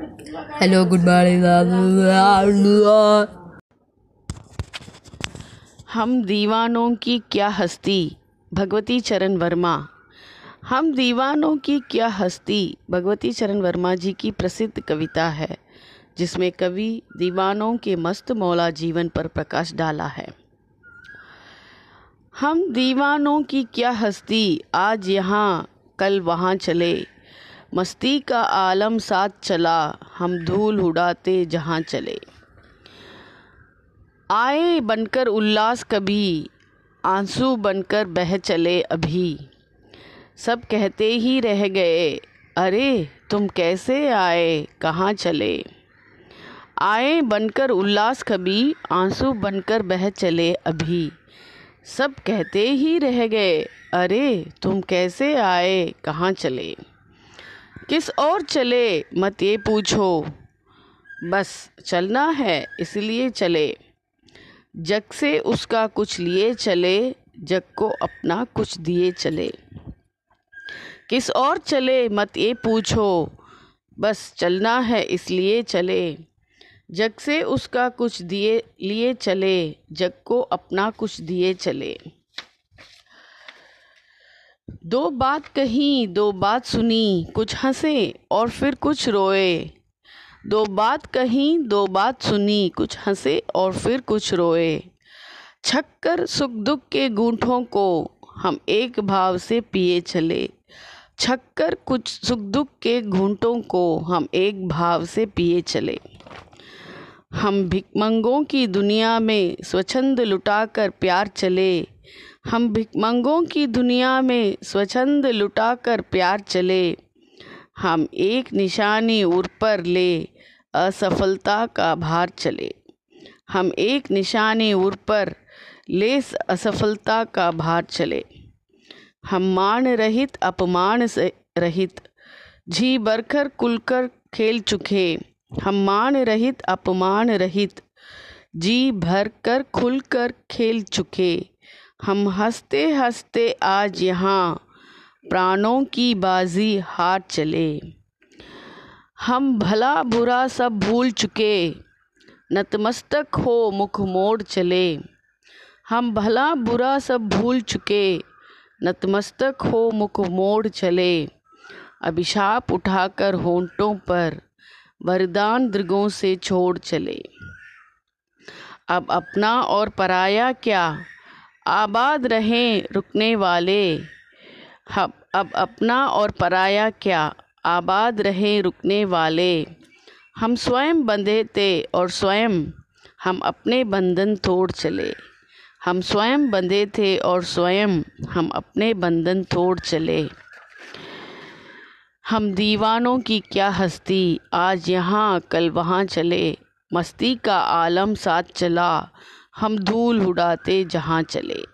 Hello good morning हम दीवानों की क्या हस्ती? भगवती चरण वर्मा। हम दीवानों की क्या हस्ती? भगवती चरण वर्मा जी की प्रसिद्ध कविता है, जिसमें कवि दीवानों के मस्त मौला जीवन पर प्रकाश डाला है। हम दीवानों की क्या हस्ती? आज यहाँ, कल वहाँ चले। मस्ती का आलम साथ चला, हम धूल उड़ाते जहाँ चले। आए बनकर उल्लास कभी, आँसू बनकर बह चले अभी। सब कहते ही रह गए, अरे, तुम कैसे आए, कहाँ चले? आए बनकर उल्लास कभी, आँसू बनकर बह चले अभी। सब कहते ही रह गए, अरे, तुम कैसे आए, कहाँ चले? किस और चले? मत ये पूछो। बस, चलना है, इसलिए चले। जग से उसका कुछ लिए चले, जग को अपना कुछ दिए चले। किस और चले? मत ये पूछो। बस, चलना है, इसलिए चले। जग से उसका कुछ दिए, लिए चले, जग को अपना कुछ दिए चले। दो बात कही, दो बात सुनी, कुछ हंसे और फिर कुछ रोए। दो बात कही, दो बात सुनी, कुछ हंसे और फिर कुछ रोए। छक्कर सुख दुख के गूंठों को हम एक भाव से पिए चले। छक्कर कुछ सुख दुख के घूंटों को हम एक भाव से पिए चले। हम भिकमंगों की दुनिया में स्वच्छंद लुटाकर प्यार चले। हम भिकमंगों की दुनिया में स्वच्छंद लुटाकर प्यार चले। हम एक निशानी उर पर ले, असफलता का भार चले। हम एक निशानी उर पर ले, असफलता का भार चले। हम मान रहित, अपमान से रहित, जी बरकर कुलकर खेल चुके। हम मान रहित, अपमान रहित, जी भर कर खुल कर खेल चुके। हम हँसते हँसते आज यहाँ प्राणों की बाजी हार चले। हम भला बुरा सब भूल चुके, नतमस्तक हो मुख मोड़ चले। हम भला बुरा सब भूल चुके, नतमस्तक हो मुख मोड़ चले। अभिशाप उठाकर होंठों पर वरदान दृगों से छोड़ चले। अब अपना और पराया क्या? आबाद रहें रुकने वाले। हब अब अपना और पराया क्या? आबाद रहें रुकने वाले। हम स्वयं बंधे थे और स्वयं हम अपने बंधन तोड़ चले। हम स्वयं बंधे थे और स्वयं हम अपने बंधन तोड़ चले। हम दीवानों की क्या हस्ती? आज यहाँ कल वहाँ चले। मस्ती का आलम साथ चला। हम धूल उड़ाते जहाँ चले।